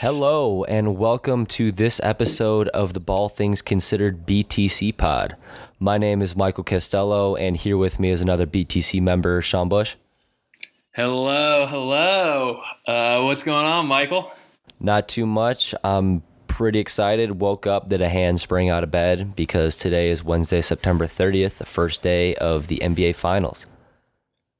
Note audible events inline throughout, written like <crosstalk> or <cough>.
Hello, and welcome to this episode of the Ball Things Considered BTC Pod. My name is Michael Castello, and here with me is another BTC member, Sean Bush. Hello, hello. Uh, what's going on, Michael? Not too much. I'm pretty excited. Woke up, did a hand handspring out of bed because today is Wednesday, September 30th, the first day of the NBA Finals.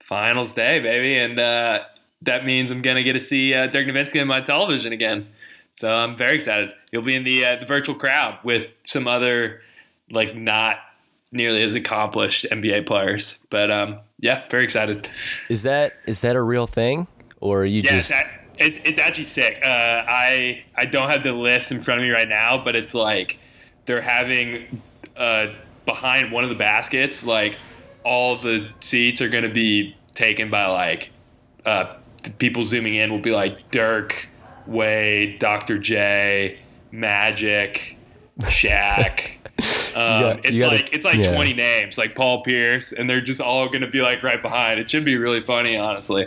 Finals day, baby, and uh, that means I'm gonna get to see uh, Dirk Nowitzki on my television again. So I'm very excited. You'll be in the uh, the virtual crowd with some other like not nearly as accomplished NBA players, but um, yeah, very excited. Is that is that a real thing, or are you Yes, just? I, it, it's actually sick. Uh, I I don't have the list in front of me right now, but it's like they're having uh, behind one of the baskets, like all the seats are going to be taken by like uh, people zooming in will be like Dirk, Wade, Dr. J, Magic, Shaq. <laughs> Um, got- it's gotta- like it's like yeah. 20 names, like Paul Pierce, and they're just all going to be like right behind. It should be really funny, honestly.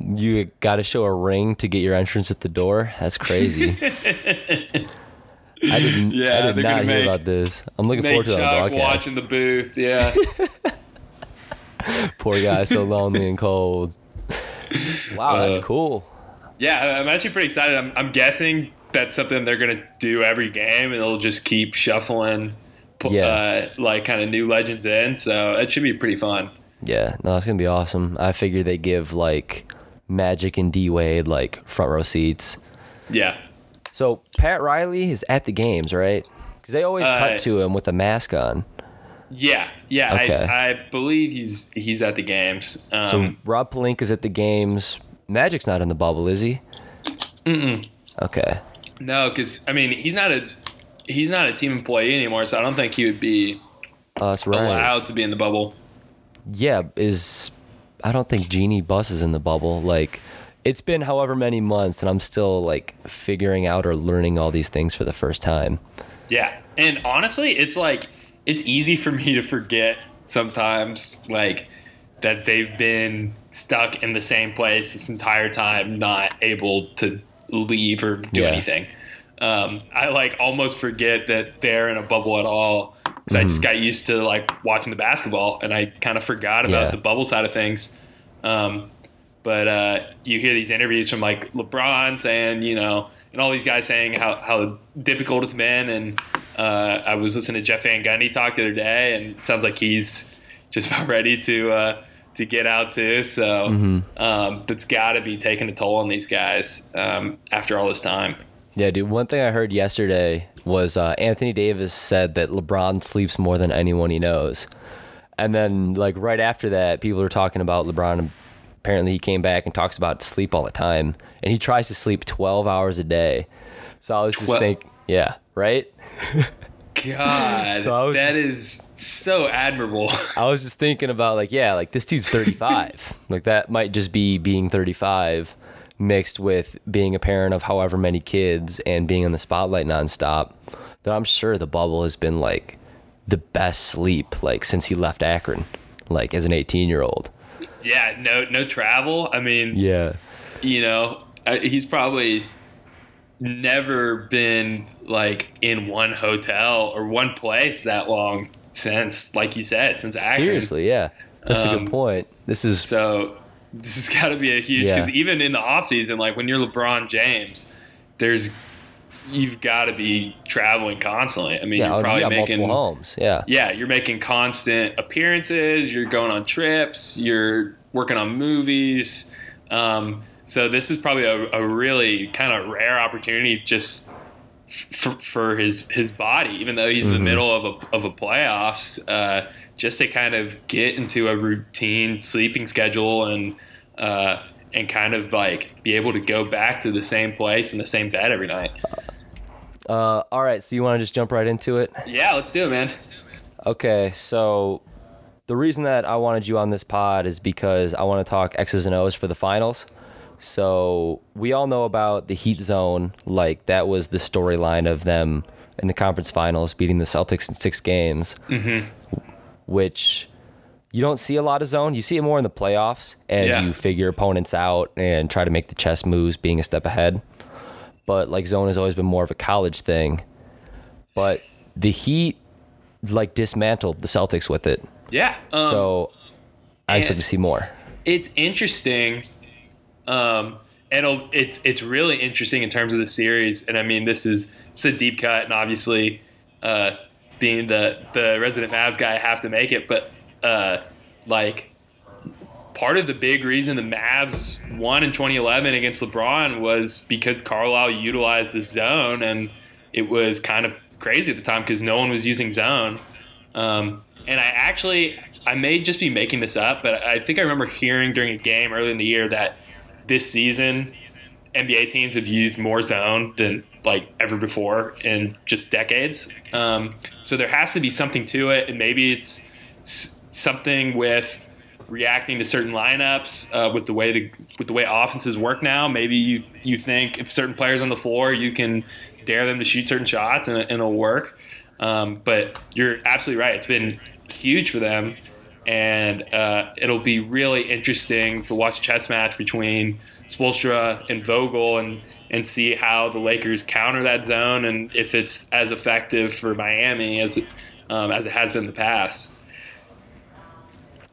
You got to show a ring to get your entrance at the door. That's crazy. <laughs> I didn't. Yeah, I did not hear make- about this. I'm looking forward to that on Chuck the broadcast. watching the booth. Yeah, <laughs> Poor guy, so lonely and cold. Wow, that's Uh, cool. yeah. I'm actually pretty excited. I'm, I'm guessing that's something they're gonna do every game, and they'll just keep shuffling, Yeah. uh, like kind of new legends in. So it should be pretty fun. Yeah, no, that's gonna be awesome. I figure they give like Magic and D Wade like front row seats. Yeah, So Pat Riley is at the games, right? Because they always Uh, cut to him with a mask on. Yeah, yeah. Okay. I, I believe he's he's at the games. Um, So Rob Pelinka's at the games. Magic's not in the bubble, is he? Mm-mm. Okay. no, because I mean he's not a he's not a team employee anymore, so I don't think he would be Oh, that's right. allowed to be in the bubble. Yeah, is I don't think Jeanie Buss is in the bubble. Like it's been however many months and I'm still like figuring out or learning all these things for the first time. Yeah. And honestly, it's like it's easy for me to forget sometimes like that they've been stuck in the same place this entire time, not able to leave or do Yeah. anything. Um, I like almost forget that they're in a bubble at all because I just got used to like watching the basketball and I kind of forgot about Yeah. the bubble side of things. Um, but uh, you hear these interviews from like LeBron saying, you know, and all these guys saying how, how difficult it's been. And uh, I was listening to Jeff Van Gundy talk the other day, and it sounds like he's just <laughs> about ready to uh, to get out too. So um, that's got to be taking a toll on these guys um, after all this time. Yeah, dude. One thing I heard yesterday was uh, Anthony Davis said that LeBron sleeps more than anyone he knows, and then like right after that, people were talking about LeBron. Apparently, he came back and talks about sleep all the time, and he tries to sleep twelve hours a day. So I was just Twel- think, yeah, right. God, So that just- is so admirable. <laughs> I was just thinking about like, yeah, like this dude's 35. like that might just be being 35 mixed with being a parent of however many kids and being in the spotlight nonstop. That I'm sure the bubble has been like the best sleep like since he left Akron, like as an 18 year old. yeah, no, no travel. I mean, Yeah. you know, he's probably never been like in one hotel or one place that long since, like you said, since Akron. Seriously, yeah. That's a Um, good point. This is So this has got to be a huge Yeah. because even in the off season, like when you're LeBron James, there's you've got to be traveling constantly. I mean, yeah, you're probably making multiple homes. Yeah. yeah, you're making constant appearances. You're going on trips. You're working on movies. Um, so this is probably a, a really kind of rare opportunity just for, for his his body, even though he's in the middle of a of a playoffs, uh, just to kind of get into a routine sleeping schedule and uh, and kind of like be able to go back to the same place and the same bed every night. Uh, all right, so you want to just jump right into it? Yeah, let's do it, man. Okay, so the reason that I wanted you on this pod is because I want to talk X's and O's for the finals. So we all know about the Heat Zone, like that was the storyline of them in the conference finals, beating the Celtics in six games, which you don't see a lot of zone. You see it more in the playoffs as Yeah. you figure opponents out and try to make the chess moves, being a step ahead. but like zone has always been more of a college thing. But the Heat like dismantled the Celtics with it. Yeah. Um, so I expect to see more. it's interesting. Um, it'll it's it's really interesting in terms of the series, and I mean this is it's a deep cut, and obviously, uh, being the the resident Mavs guy, I have to make it. But uh, like part of the big reason the Mavs won in 2011 against LeBron was because Carlisle utilized the zone, and it was kind of crazy at the time because no one was using zone. Um, and I actually, I may just be making this up, but I think I remember hearing during a game early in the year that this season NBA teams have used more zone than like ever before in just decades. Um, so there has to be something to it, and maybe it's something with reacting to certain lineups uh, with the way the with the way offenses work now. Maybe you you think if certain players on the floor, you can dare them to shoot certain shots and, and it'll work. Um, but you're absolutely right. It's been huge for them, and uh, it'll be really interesting to watch a chess match between Spoelstra and Vogel and and see how the Lakers counter that zone and if it's as effective for Miami as it um, as it has been in the past.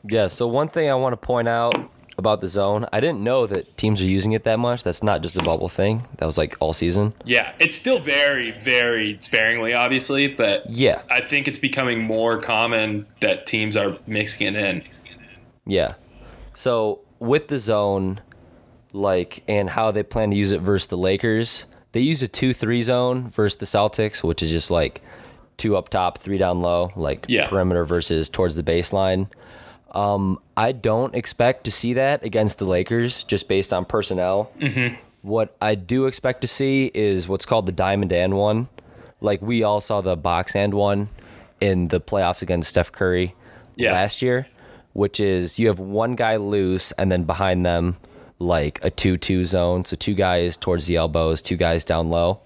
Yeah, so one thing I want to point out about the zone, I didn't know that teams are using it that much. That's not just a bubble thing. That was like all season. Yeah, it's still very, very sparingly, obviously, but Yeah. I think it's becoming more common that teams are mixing it in. Yeah. So with the zone, like, and how they plan to use it versus the Lakers, they use a 2 3 zone versus the Celtics, which is just like two up top, three down low, like Yeah. perimeter versus towards the baseline. Um, I don't expect to see that against the Lakers just based on personnel. Mm-hmm. What I do expect to see is what's called the diamond and one. Like we all saw the box and one in the playoffs against Steph Curry Yeah. last year, which is you have one guy loose and then behind them like a 2-2 zone, so two guys towards the elbows, two guys down low.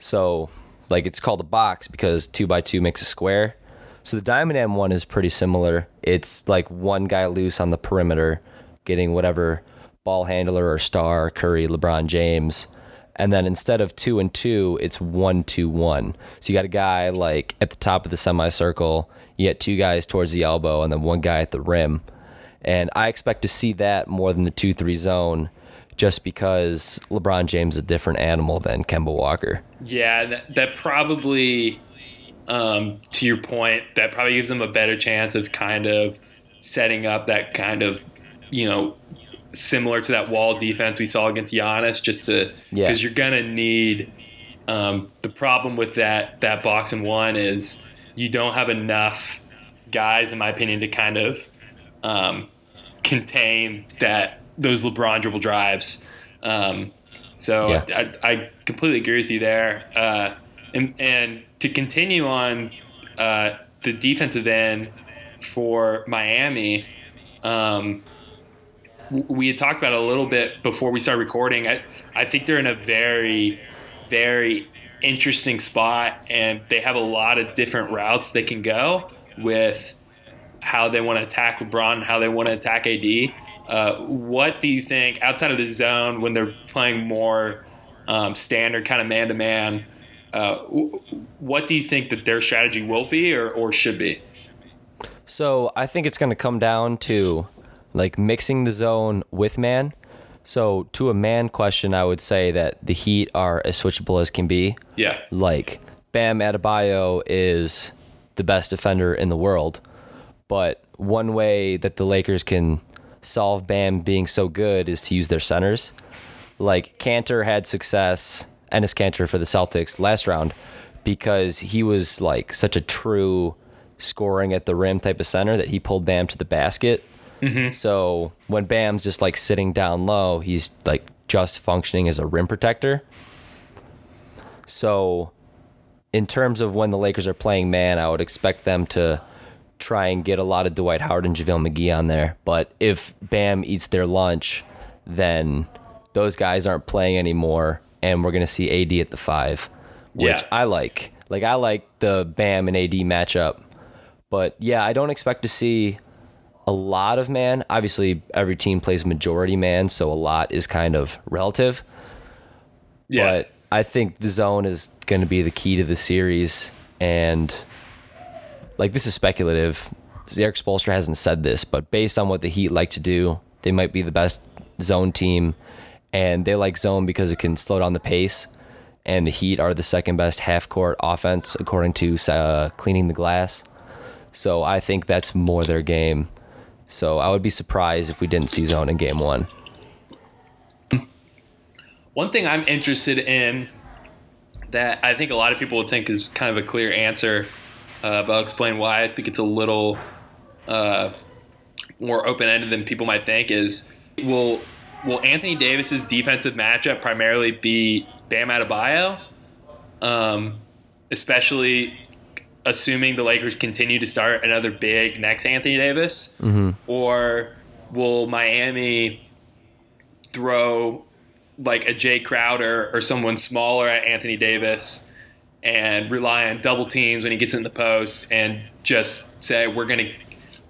So like it's called a box because two by two makes a square. So the Diamond and one is pretty similar. It's like one guy loose on the perimeter, getting whatever ball handler or star, Curry, LeBron James. And then instead of two and two, it's one, two, one. So you got a guy like at the top of the semicircle, you get two guys towards the elbow, and then one guy at the rim. And I expect to see that more than the two three zone, just because LeBron James is a different animal than Kemba Walker. Yeah, that, that probably, um, to your point, that probably gives them a better chance of kind of setting up that kind of, you know, similar to that wall defense we saw against Giannis, just to Yeah. because you're gonna need. Um, the problem with that that box and one is you don't have enough guys, in my opinion, to kind of um, contain that those LeBron dribble drives. Um, so Yeah. I, I completely agree with you there. Uh, and, and to continue on uh, the defensive end for Miami, um, we had talked about a little bit before we started recording. I, I think they're in a very, very interesting spot, and they have a lot of different routes they can go with how they want to attack LeBron and how they want to attack AD. Uh, what do you think outside of the zone when they're playing more um, standard kind of man to man? Uh, what do you think that their strategy will be or, or should be? So I think it's going to come down to like mixing the zone with man. So to a man question, I would say that the Heat are as switchable as can be. Yeah. Like Bam Adebayo is the best defender in the world, but one way that the Lakers can solve Bam being so good is to use their centers. Like Kanter had success, Enes Kanter for the Celtics last round because he was like such a true scoring at the rim type of center that he pulled Bam to the basket. Mm-hmm. So when Bam's just like sitting down low, he's like just functioning as a rim protector. So in terms of when the Lakers are playing man, I would expect them to try and get a lot of Dwight Howard and JaVale McGee on there. But if Bam eats their lunch, then those guys aren't playing anymore, and we're gonna see AD at the five, which Yeah. I like. Like I like the Bam and AD matchup. But yeah, I don't expect to see a lot of man. Obviously, every team plays majority man, so a lot is kind of relative. Yeah. But I think the zone is going to be the key to the series, and like this is speculative. Erik Spoelstra hasn't said this, but based on what the Heat like to do, they might be the best zone team, and they like zone because it can slow down the pace. And the Heat are the second best half court offense according to uh, cleaning the glass. So I think that's more their game. So I would be surprised if we didn't see zone in game one. One thing I'm interested in that I think a lot of people would think is kind of a clear answer, uh, but I'll explain why I think it's a little uh, more open ended than people might think is will will Anthony Davis's defensive matchup primarily be Bam Adebayo, um, especially assuming the Lakers continue to start another big next Anthony Davis, Mm-hmm. or will Miami throw like a Jay Crowder or someone smaller at Anthony Davis and rely on double teams when he gets in the post and just say we're gonna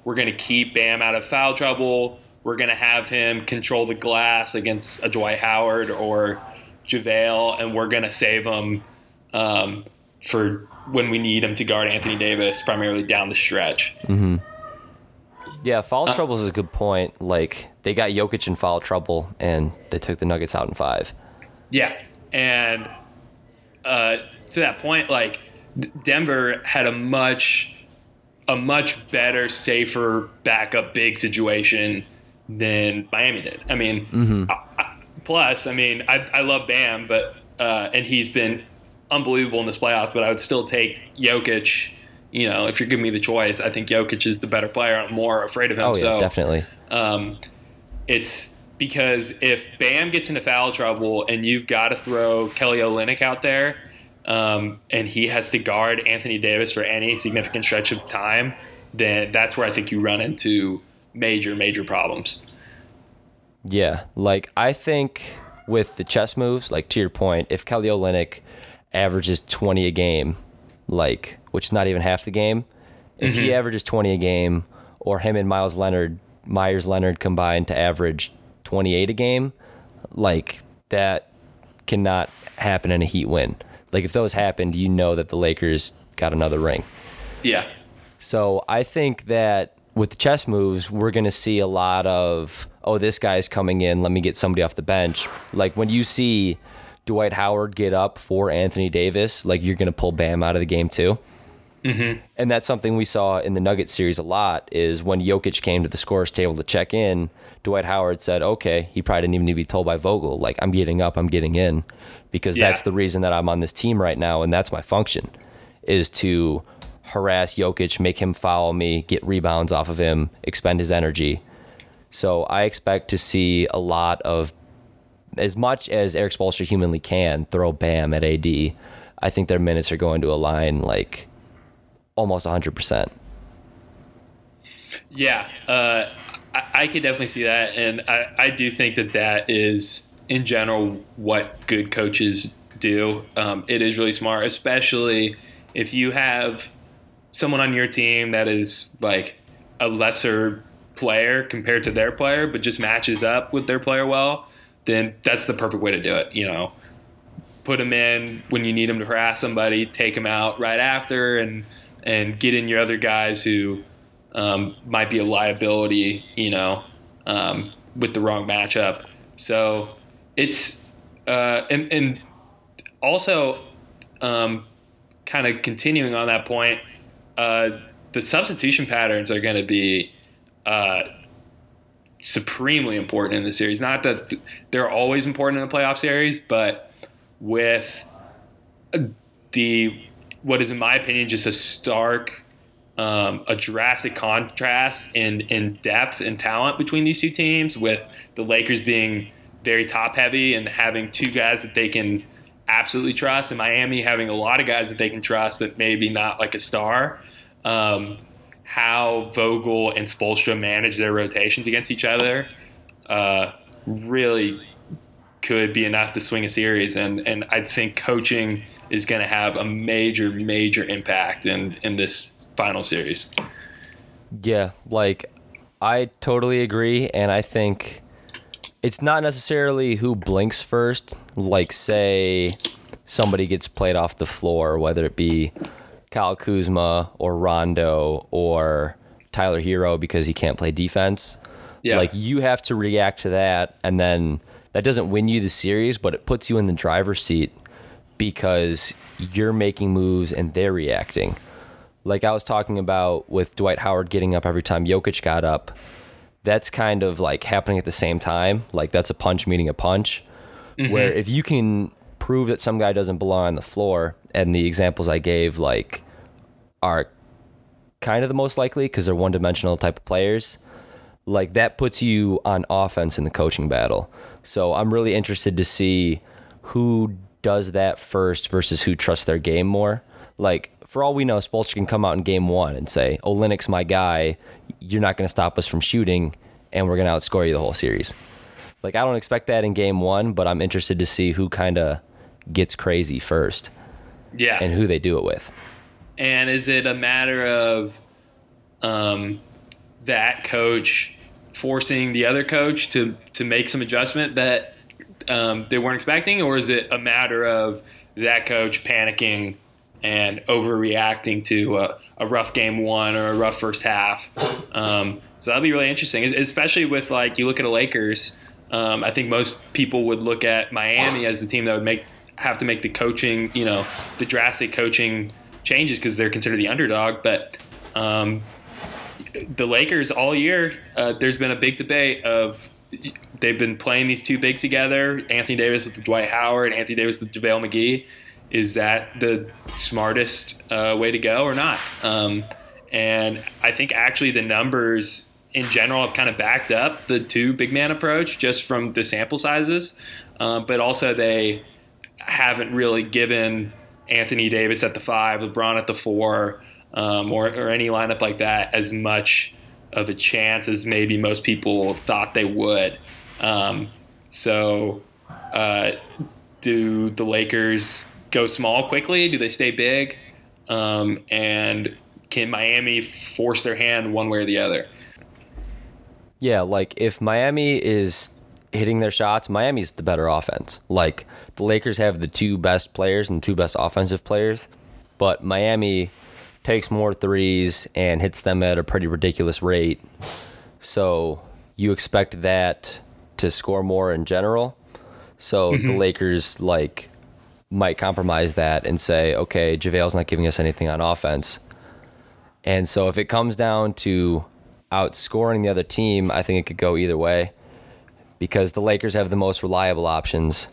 we're gonna keep Bam out of foul trouble. We're gonna have him control the glass against a Dwight Howard or JaVale, and we're gonna save him um, for when we need him to guard Anthony Davis, primarily down the stretch. Yeah, foul trouble is a good point. Like they got Jokic in foul trouble, and they took the Nuggets out in five. Yeah, and uh, to that point, like Denver had a much, a much better, safer backup big situation than Miami did. I mean, I- I- plus, I mean, I, I love Bam, but uh, and he's been unbelievable in this playoffs. But I would still take Jokic. You know, if you're giving me the choice, I think Jokic is the better player. I'm more afraid of him. Oh yeah, so definitely. um, it's because if Bam gets into foul trouble and you've got to throw Kelly Olynyk out there, um, and he has to guard Anthony Davis for any significant stretch of time, then that's where I think you run into major, major problems. Yeah, like I think with the chess moves, like to your point, if Kelly Olynyk averages 20 a game, like which is not even half the game, if he mm-hmm. averages 20 a game, or him and Miles Leonard, Meyers Leonard combined to average 28 a game, like that cannot happen in a Heat win. Like if those happened, you know that the Lakers got another ring. Yeah. So I think that with the chess moves, we're going to see a lot of, oh, this guy's coming in. Let me get somebody off the bench. Like when you see Dwight Howard get up for Anthony Davis, like you're going to pull Bam out of the game too. Mm-hmm. And that's something we saw in the Nuggets series a lot is when Jokic came to the scorer's table to check in, Dwight Howard said, okay, he probably didn't even need to be told by Vogel, like, I'm getting up, I'm getting in, because Yeah. that's the reason that I'm on this team right now, and that's my function, is to harass Jokic, make him foul me, get rebounds off of him, expend his energy. So I expect to see a lot of, as much as Erik Spoelstra humanly can, throw Bam at AD. I think their minutes are going to align like almost 100%. Yeah, uh, I, I could definitely see that, and I, I do think that that is, in general, what good coaches do. Um, it is really smart, especially if you have someone on your team that is like a lesser player compared to their player, but just matches up with their player well. Then that's the perfect way to do it. You know, put them in when you need them to harass somebody, take them out right after, and and get in your other guys who um, might be a liability, you know, um, with the wrong matchup. So it's uh, and and also um, kind of continuing on that point, uh, the substitution patterns are going to be uh, supremely important in the series. Not that they're always important in the playoff series, but with the what is in my opinion just a stark um, a drastic contrast in in depth and talent between these two teams with the Lakers being very top heavy and having two guys that they can absolutely trust. And Miami having a lot of guys that they can trust but maybe not like a star. Um, how Vogel and Spoelstra manage their rotations against each other uh, really could be enough to swing a series. And and I think coaching is going to have a major major impact in in this final series. Yeah, like I totally agree, and I think it's not necessarily who blinks first. Like, say, somebody gets played off the floor, whether it be Kyle Kuzma or Rondo or Tyler Herro because he can't play defense. Yeah. Like you have to react to that and then that doesn't win you the series, but it puts you in the driver's seat because you're making moves and they're reacting. Like I was talking about with Dwight Howard getting up every time Jokic got up. That's kind of like happening at the same time. Like that's a punch meeting a punch. Mm-hmm. Where if you can prove that some guy doesn't belong on the floor, and the examples I gave like are kind of the most likely because they're one dimensional type of players, like that puts you on offense in the coaching battle. So I'm really interested to see who does that first versus who trusts their game more. Like for all we know, Spoelstra can come out in game one and say, "Oh, Linux, my guy, you're not going to stop us from shooting, and we're going to outscore you the whole series." Like I don't expect that in game one, but I'm interested to see who kind of gets crazy first yeah. and who they do it with. And is it a matter of um, that coach forcing the other coach to, to make some adjustment that um, they weren't expecting, or is it a matter of that coach panicking and overreacting to a, a rough game one or a rough first half? Um, so that'll be really interesting, especially with like you look at the Lakers. Um, I think most people would look at Miami as the team that would make have to make the coaching, you know, the drastic coaching changes because they're considered the underdog. But um, the Lakers all year, uh, there's been a big debate of they've been playing these two bigs together, Anthony Davis with Dwight Howard, Anthony Davis with JaVale McGee. Is that the smartest uh, way to go or not? Um, and I think actually the numbers in general have kind of backed up the two big man approach just from the sample sizes, uh, but also they haven't really given Anthony Davis at the five, LeBron at the four, um, or, or any lineup like that as much of a chance as maybe most people thought they would. Um, so, uh, do the Lakers go small quickly? Do they stay big? Um, and can Miami force their hand one way or the other? Yeah, like if Miami is hitting their shots, Miami's the better offense. Like the Lakers have the two best players and two best offensive players, but Miami takes more threes and hits them at a pretty ridiculous rate. So you expect that to score more in general. So mm-hmm. the Lakers like might compromise that and say, okay, JaVale's not giving us anything on offense. And so if it comes down to outscoring the other team, I think it could go either way because the Lakers have the most reliable options,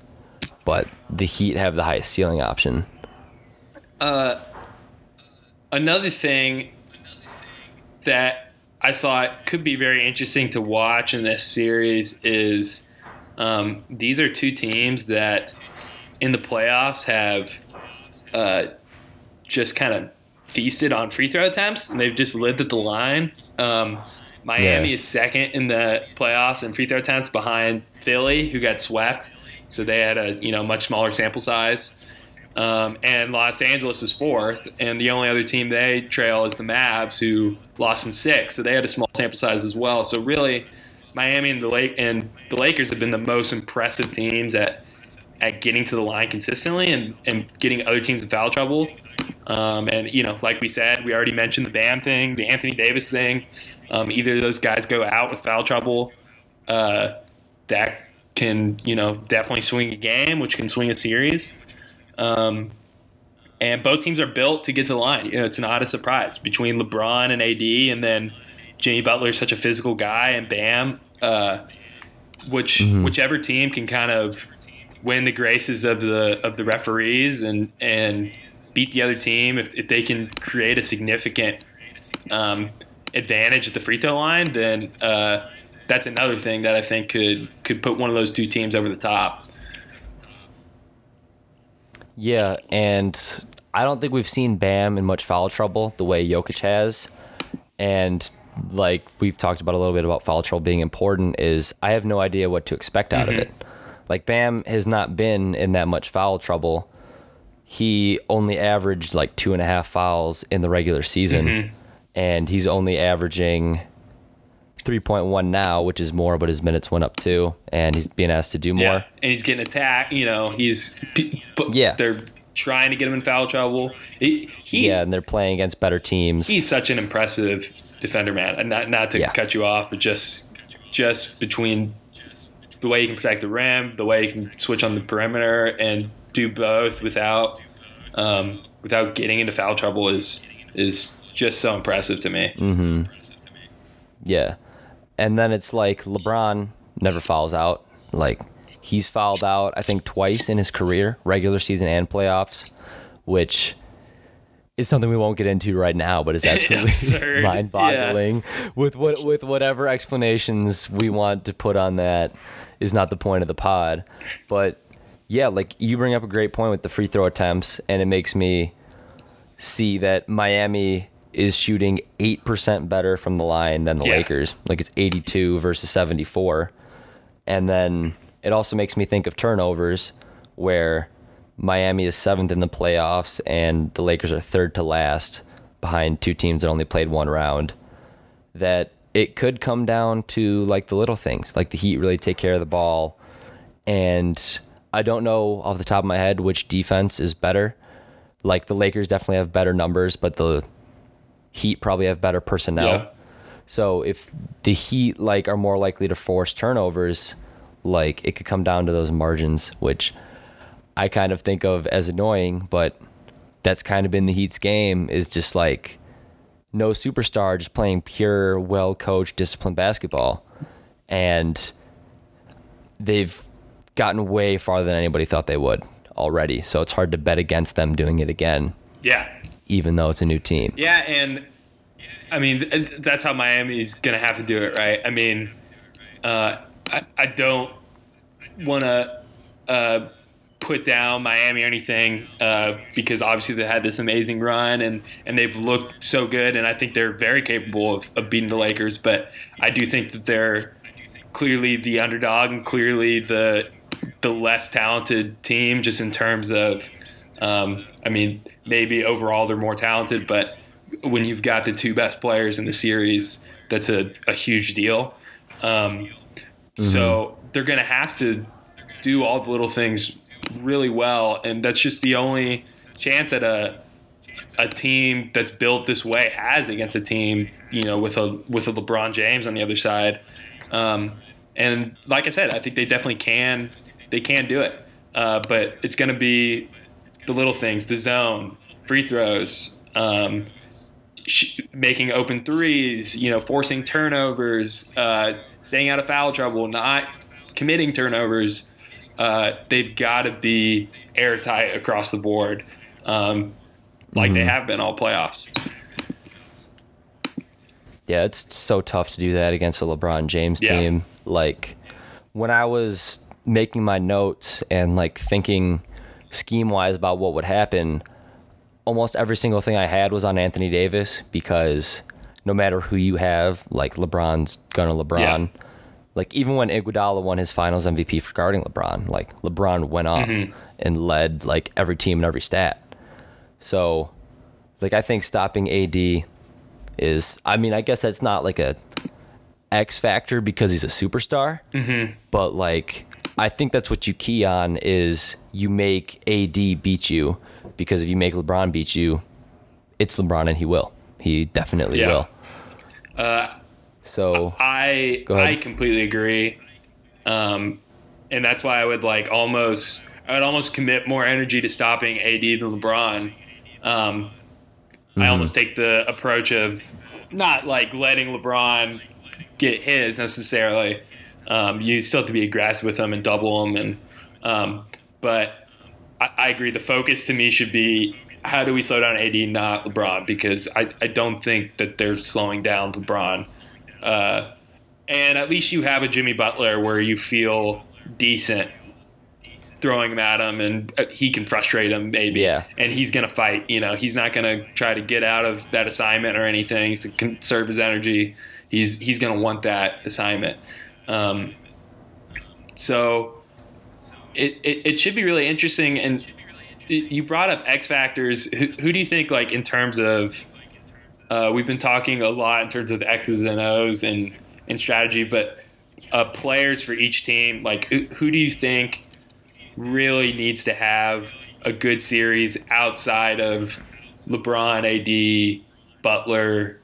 but the Heat have the highest ceiling option. Uh, another thing that I thought could be very interesting to watch in this series is um, these are two teams that in the playoffs have uh, just kind of feasted on free throw attempts and they've just lived at the line. Um, Miami yeah. is second in the playoffs in free throw attempts behind Philly, who got swept. So they had a you know much smaller sample size. Um, and Los Angeles is fourth, and the only other team they trail is the Mavs, who lost in six. So they had a small sample size as well. So really, Miami and the Lake and the Lakers have been the most impressive teams at at getting to the line consistently and, and getting other teams in foul trouble. Um, and you know, like we said, we already mentioned the Bam thing, the Anthony Davis thing. Um, either of those guys go out with foul trouble, uh, that can you know definitely swing a game, which can swing a series. Um, and both teams are built to get to the line. You know, it's not a surprise between LeBron and AD, and then Jimmy Butler is such a physical guy, and Bam. Uh, which mm-hmm. whichever team can kind of win the graces of the of the referees and and beat the other team if, if they can create a significant um, advantage at the free throw line, then uh, that's another thing that I think could could put one of those two teams over the top. Yeah, and I don't think we've seen Bam in much foul trouble the way Jokic has. And like we've talked about a little bit about foul trouble being important, is I have no idea what to expect out mm-hmm. of it. Like Bam has not been in that much foul trouble. He only averaged like two and a half fouls in the regular season, mm-hmm. and he's only averaging 3.1 now, which is more, but his minutes went up too, and he's being asked to do more. Yeah, and he's getting attacked. You know, he's Yeah. they're trying to get him in foul trouble. He, he yeah, and they're playing against better teams. he's such an impressive defender, man. Not not to Yeah. cut you off, but just just between the way he can protect the rim, the way he can switch on the perimeter, and do both without um, without getting into foul trouble is is just so impressive to me. Mm. Yeah. And then it's like LeBron never fouls out. Like he's fouled out I think twice in his career, regular season and playoffs, which is something we won't get into right now, but it's <laughs> absolutely <laughs> mind-boggling. With what with whatever explanations we want to put on that is not the point of the pod. But yeah, like you bring up a great point with the free throw attempts and it makes me see that Miami is shooting 8% better from the line than the Yeah. Lakers. Like it's 82 versus 74. And then it also makes me think of turnovers where Miami is seventh in the playoffs and the Lakers are third to last behind two teams that only played one round. That it could come down to like the little things, like the Heat really take care of the ball. And I don't know off the top of my head which defense is better. Like the Lakers definitely have better numbers, but the Heat probably have better personnel. Yeah. So if the Heat like are more likely to force turnovers, like it could come down to those margins, which I kind of think of as annoying, but that's kind of been the Heat's game is just like no superstar, just playing pure, well coached, disciplined basketball. And they've gotten way farther than anybody thought they would already. So it's hard to bet against them doing it again, Yeah, even though it's a new team. Yeah, and I mean that's how Miami's gonna have to do it, right? I mean, uh, I, I don't want to uh, put down Miami or anything uh, because obviously they had this amazing run and and they've looked so good, and I think they're very capable of, of beating the Lakers. But I do think that they're clearly the underdog and clearly the the less talented team, just in terms of. Um, I mean, maybe overall they're more talented, but when you've got the two best players in the series, that's a, a huge deal. Um, So they're going to have to do all the little things really well, and that's just the only chance that a a team that's built this way has against a team, you know, with a with a LeBron James on the other side. Um, and like I said, I think they definitely can. They can do it, uh, but it's going to be the little things, the zone, free throws, um, making open threes, you know, forcing turnovers, uh, staying out of foul trouble, not committing turnovers. Uh, they've got to be airtight across the board, um, like they have been all playoffs. Yeah, it's so tough to do that against a LeBron James Yeah. team. Like when I was making my notes and like thinking scheme wise about what would happen, almost every single thing I had was on Anthony Davis because no matter who you have, like LeBron's gonna LeBron. Yeah. Like even when Iguodala won his Finals MVP for guarding LeBron, like LeBron went off and led like every team and every stat. So, like I think stopping AD is I mean, I guess that's not like a X factor because he's a superstar. Mm-hmm. But like I think that's what you key on is you make AD beat you because if you make LeBron beat you, it's LeBron and he will. He definitely Yeah. will. Uh, So I. I completely agree, um, and that's why I would like almost I would almost commit more energy to stopping AD than LeBron. Um, I almost take the approach of not like letting LeBron get his necessarily. Um, you still have to be aggressive with him and double him, and um, but I, I agree. The focus to me should be how do we slow down AD, not LeBron, because I, I don't think that they're slowing down LeBron. Uh, and at least you have a Jimmy Butler where you feel decent throwing him at him, and uh, he can frustrate him maybe. Yeah. And he's gonna fight. You know, he's not gonna try to get out of that assignment or anything. To conserve his energy. He's he's gonna want that assignment. Um, so it, it, it should be really interesting. And you brought up X factors. Who, who do you think, like in terms of uh, we've been talking a lot in terms of X's and O's and, and strategy, but uh, players for each team, like who, who do you think really needs to have a good series outside of LeBron, AD, Butler,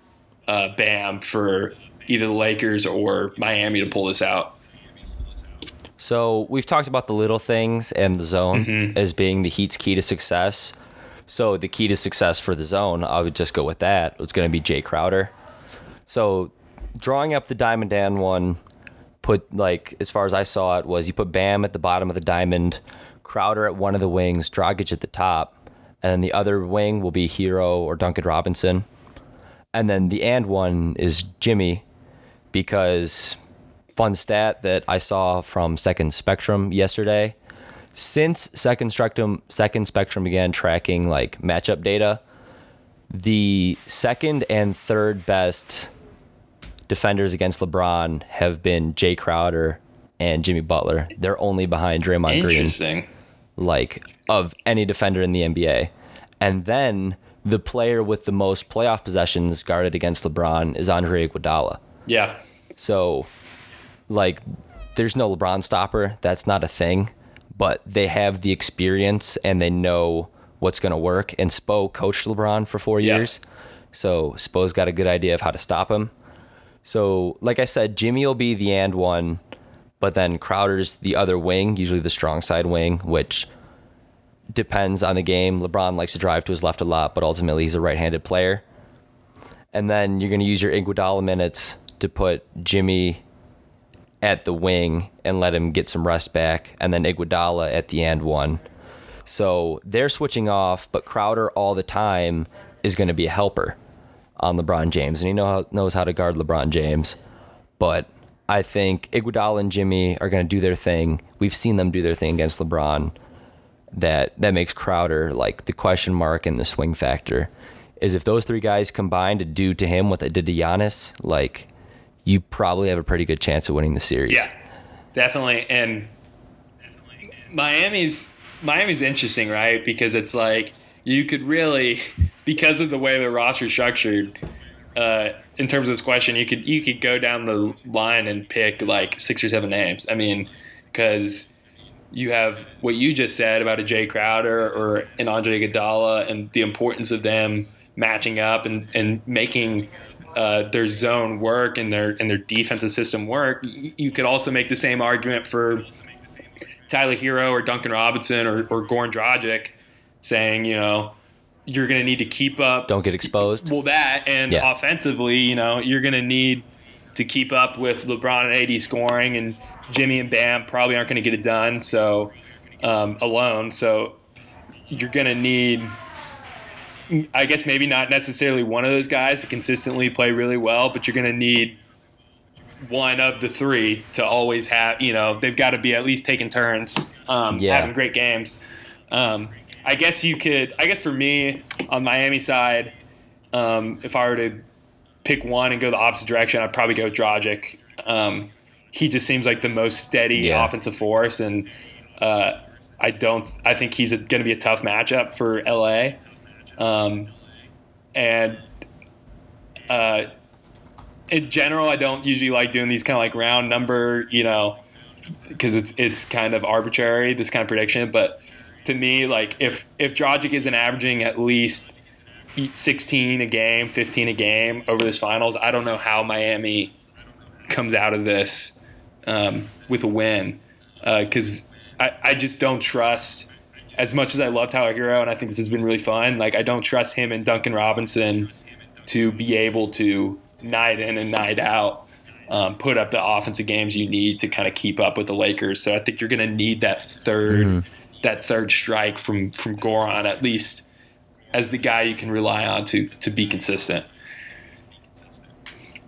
uh, Bam for either the Lakers or Miami to pull this out. So we've talked about the little things and the zone Mm-hmm. as being the Heat's key to success. So the key to success for the zone, I would just go with that. It's going to be Jay Crowder. So drawing up the Diamond and one, put like as far as I saw it was you put Bam at the bottom of the diamond, Crowder at one of the wings, Dragic at the top, and then the other wing will be Herro or Duncan Robinson. And then the and one is Jimmy because fun stat that I saw from Second Spectrum yesterday. Since Second Spectrum Second Spectrum began tracking like matchup data, the second and third best defenders against LeBron have been Jay Crowder and Jimmy Butler. They're only behind Draymond Green like of any defender in the NBA. And then the player with the most playoff possessions guarded against LeBron is Andre Iguodala. Yeah. So, like, there's no LeBron stopper. That's not a thing. But they have the experience and they know what's going to work. And Spo coached LeBron for four Yeah. years. So, Spo's got a good idea of how to stop him. So, like I said, Jimmy will be the and one, but then Crowder's the other wing, usually the strong side wing, which depends on the game. LeBron likes to drive to his left a lot, but ultimately he's a right handed player. And then you're going to use your Iguodala minutes to put Jimmy at the wing and let him get some rest back, and then Iguodala at the and one. So they're switching off, but Crowder all the time is going to be a helper on LeBron James, and he know, knows how to guard LeBron James. But I think Iguodala and Jimmy are going to do their thing. We've seen them do their thing against LeBron. That that makes Crowder like the question mark and the swing factor. Is if those three guys combine to do to him what they did to Giannis, like you probably have a pretty good chance of winning the series. Yeah, definitely. And Miami's Miami's interesting, right? Because it's like you could really, because of the way the roster's structured, uh, in terms of this question, you could you could go down the line and pick like six or seven names. I mean, because you have what you just said about a Jay Crowder or an Andre Iguodala and the importance of them matching up and, and making uh, their zone work and their and their defensive system work. You could also make the same argument for Tyler Herro or Duncan Robinson or, or Goran Dragic, saying you know you're going to need to keep up. Don't get exposed. Well, that and Yeah. offensively, you know, you're going to need to keep up with LeBron and AD scoring, and Jimmy and Bam probably aren't going to get it done. So um, alone, so you're going to need. I guess maybe not necessarily one of those guys to consistently play really well, but you're going to need one of the three to always have. You know, they've got to be at least taking turns, um, Yeah. having great games. Um, I guess you could. I guess for me on Miami side, um, if I were to pick one and go the opposite direction, I'd probably go Dragic. Um, he just seems like the most steady Yeah. offensive force, and uh, I don't. I think he's going to be a tough matchup for LA. Um, and uh, in general, I don't usually like doing these kind of like round number, you know, because it's it's kind of arbitrary this kind of prediction. But to me, like if if Dragic isn't averaging at least 16 a game, 15 a game over this finals, I don't know how Miami comes out of this um, with a win because I, I just don't trust as much as I love Tyler Herro and I think this has been really fun. Like I don't trust him and Duncan Robinson to be able to night in and night out um, put up the offensive games you need to kind of keep up with the Lakers. So I think you're going to need that 3rd that third strike from from Goran at least as the guy you can rely on to to be consistent.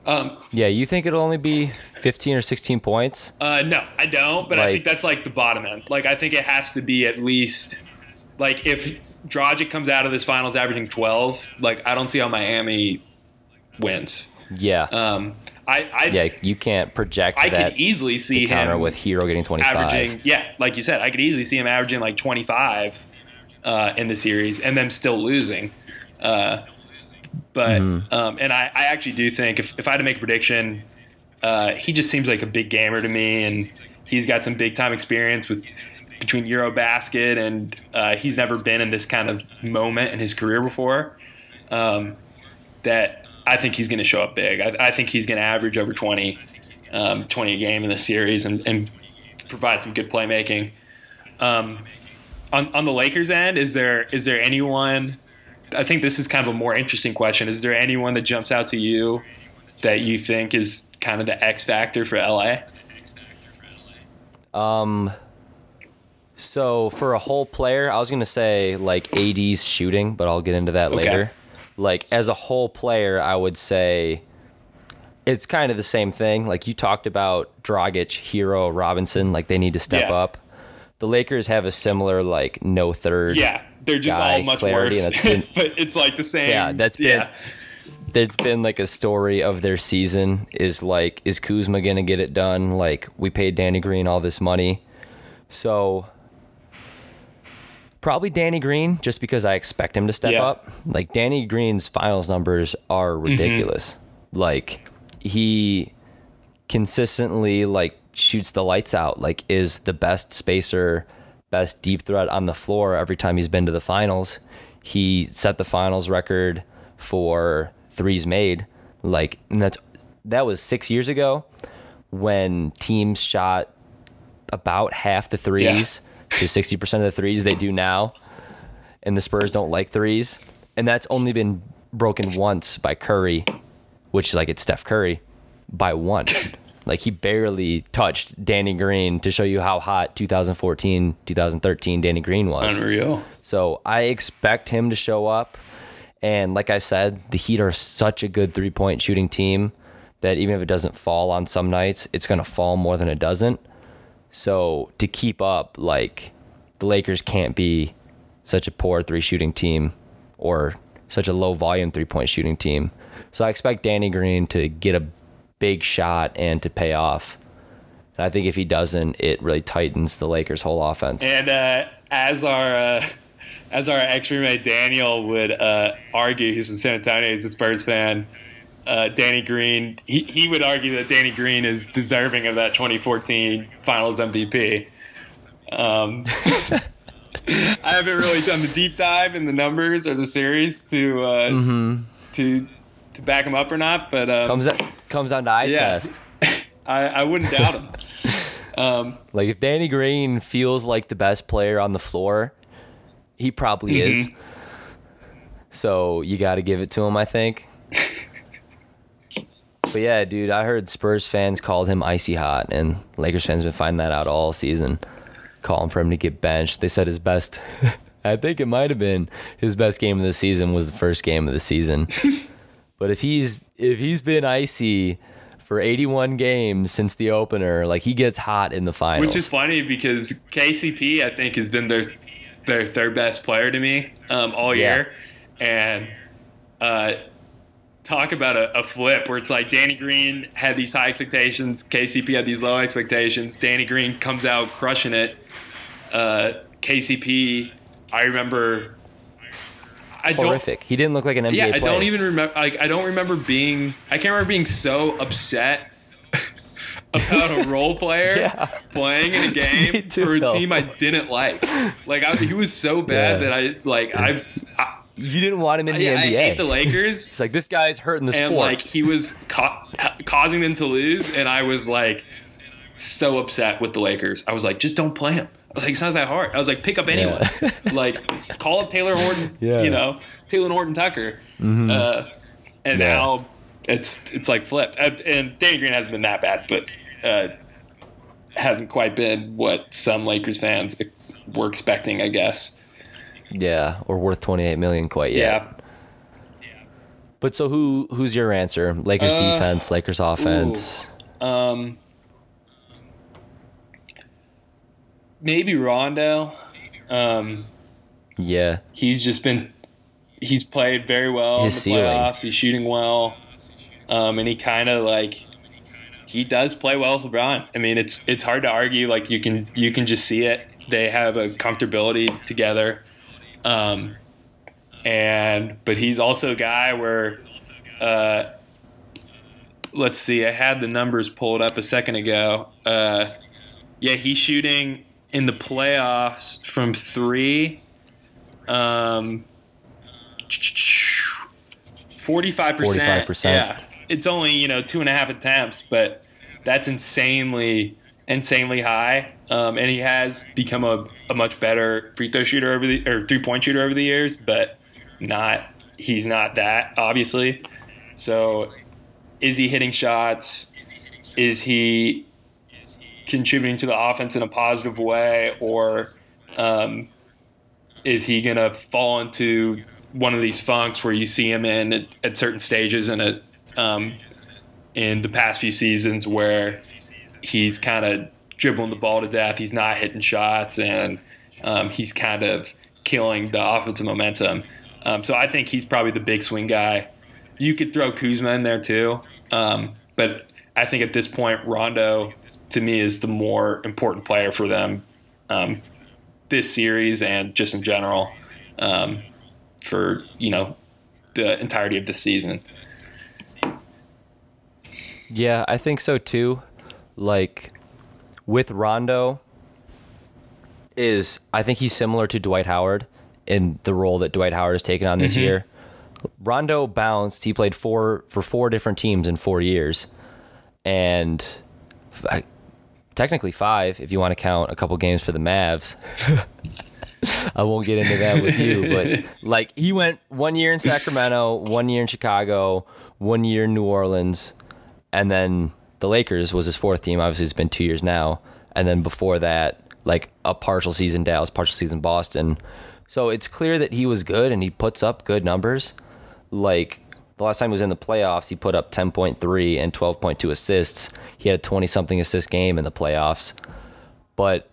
Um, Yeah, you think it'll only be 15 or 16 points? uh, no, I don't. But I think that's like the bottom end. Like I think it has to be at least like if Dragic comes out of this finals averaging 12, like I don't see how Miami wins. Yeah. Um, I I, yeah, you can't project I that could easily see him with Herro getting 25. averaging. Yeah, like you said, I could easily see him averaging like 25 uh, in the series and them still losing. Uh, but Mm-hmm. um, and I, I actually do think if, if I had to make a prediction, uh, he just seems like a big gamer to me, and he's got some big time experience with between Eurobasket and uh, he's never been in this kind of moment in his career before. Um, that I think he's going to show up big. I, I think he's going to average over 20, um, 20 a game in the series and, and provide some good playmaking. Um, on, on the Lakers end, is there is there anyone? I think this is kind of a more interesting question. Is there anyone that jumps out to you that you think is kind of the X factor for LA? Um. So for a whole player, I was gonna say like AD's shooting, but I'll get into that Okay. later. Like as a whole player, I would say it's kind of the same thing. Like you talked about Dragic, Herro, Robinson, like they need to step Yeah. up. The Lakers have a similar like no third. Yeah, they're just all much clarity, worse. it's been- <laughs> but it's like the same. Yeah, that's been- yeah. There's been like a story of their season is like, is Kuzma gonna get it done? Like we paid Danny Green all this money, so probably Danny Green just because I expect him to step Yeah. up. Like Danny Green's finals numbers are ridiculous. Mm-hmm. Like he consistently like shoots the lights out. Like is the best spacer, best deep threat on the floor every time he's been to the finals. He set the finals record for threes made. Like and that's that was 6 years ago when teams shot about half the threes to 60% of the threes they do now and the Spurs don't like threes and that's only been broken once by Curry which is like it's Steph Curry by one like he barely touched Danny Green to show you how hot 2014 2013 Danny Green was Unreal. so I expect him to show up. And like I said, the Heat are such a good three point shooting team that even if it doesn't fall on some nights, it's going to fall more than it doesn't. So to keep up, like the Lakers can't be such a poor three shooting team or such a low volume three point shooting team. So I expect Danny Green to get a big shot and to pay off. And I think if he doesn't, it really tightens the Lakers' whole offense. And uh, as our uh, as our ex roommate Daniel would uh, argue, he's from San Antonio, he's a Spurs fan. Uh, Danny Green, he, he would argue that Danny Green is deserving of that 2014 Finals MVP. Um, <laughs> I haven't really done the deep dive in the numbers or the series to uh, to to back him up or not, but um, comes comes down to eye Yeah. test. <laughs> I, I wouldn't doubt him. <laughs> Um, Like if Danny Green feels like the best player on the floor, he probably Mm-hmm. is. So you got to give it to him, I think. <laughs> but yeah, dude, I heard Spurs fans called him icy hot, and Lakers fans been finding that out all season, calling for him to get benched. They said his best. I think it might have been his best game of the season was the first game of the season. But if he's if he's been icy for 81 games since the opener, like he gets hot in the finals. Which is funny because KCP, I think, has been their their third best player to me um, all Yeah. year, and uh, talk about a, a flip where it's like Danny Green had these high expectations, KCP had these low expectations. Danny Green comes out crushing it. Uh, KCP, I remember. I horrific. He didn't look like an NBA Yeah, I player. don't even remember. Like, I don't remember being. I can't remember being so upset <laughs> about a <laughs> role player Yeah. playing in a <laughs> game too, for a team I didn't like. Like, I, he was so bad Yeah. that I like I. I You didn't want him in the yeah, I NBA. hate the Lakers, It's like this guy's hurting the and sport. like he was ca- causing them to lose, and I was like so upset with the Lakers. I was like, just don't play him. I was like, it's not that hard. I was like, pick up anyone. <laughs> like, call up Talen Horton. Yeah. Mm-hmm. You know, Talen Horton Tucker. Uh, and Yeah. now it's it's like flipped. And, and Danny Green hasn't been that bad, but uh, hasn't quite been what some Lakers fans were expecting. I guess. yeah, or worth 28 million quite yet. Yeah. But so who who's your answer? Lakers Uh, defense, Lakers offense. Um, maybe Rondo. Um, Yeah. he's just been he's played very well His in the ceiling. playoffs. He's shooting well, um, and he kind of like he does play well with LeBron. I mean, it's it's hard to argue. Like you can you can just see it. They have a comfortability together, um, and but he's also a guy where. Uh, let's see. I had the numbers pulled up a second ago. Uh, yeah, he's shooting in the playoffs from three. Um, 45%. 45%. Yeah. It's only, you know, two and a half attempts, but that's insanely, insanely high. Um, and he has become a, a much better free throw shooter over the, or three point shooter over the years, but not, he's not that, obviously. So is he hitting shots? Is he contributing to the offense in a positive way? Or, um, is he going to fall into one of these funks where you see him in at, at certain stages in a um, in the past few seasons where he's kind of dribbling the ball to death, he's not hitting shots, and um, he's kind of killing the offensive momentum. Um, so I think he's probably the big swing guy. You could throw Kuzma in there too, um, but I think at this point Rondo to me is the more important player for them um, this series and just in general um, for you know the entirety of the season. Yeah, I think so too. Like with Rondo is I think he's similar to Dwight Howard in the role that Dwight Howard has taken on this year. Rondo bounced. He played four for four different teams in four years, and technically five if you want to count a couple games for the Mavs. I won't get into that with you, but like he went one year in Sacramento, one year in Chicago, one year in New Orleans, and then the Lakers was his fourth team. Obviously, it's been two years now, and then before that, like a partial season Dallas, partial season Boston. So it's clear that he was good and he puts up good numbers. Like the last time he was in the playoffs, he put up 10.3 and 12.2 assists. He had a 20 something assist game in the playoffs, but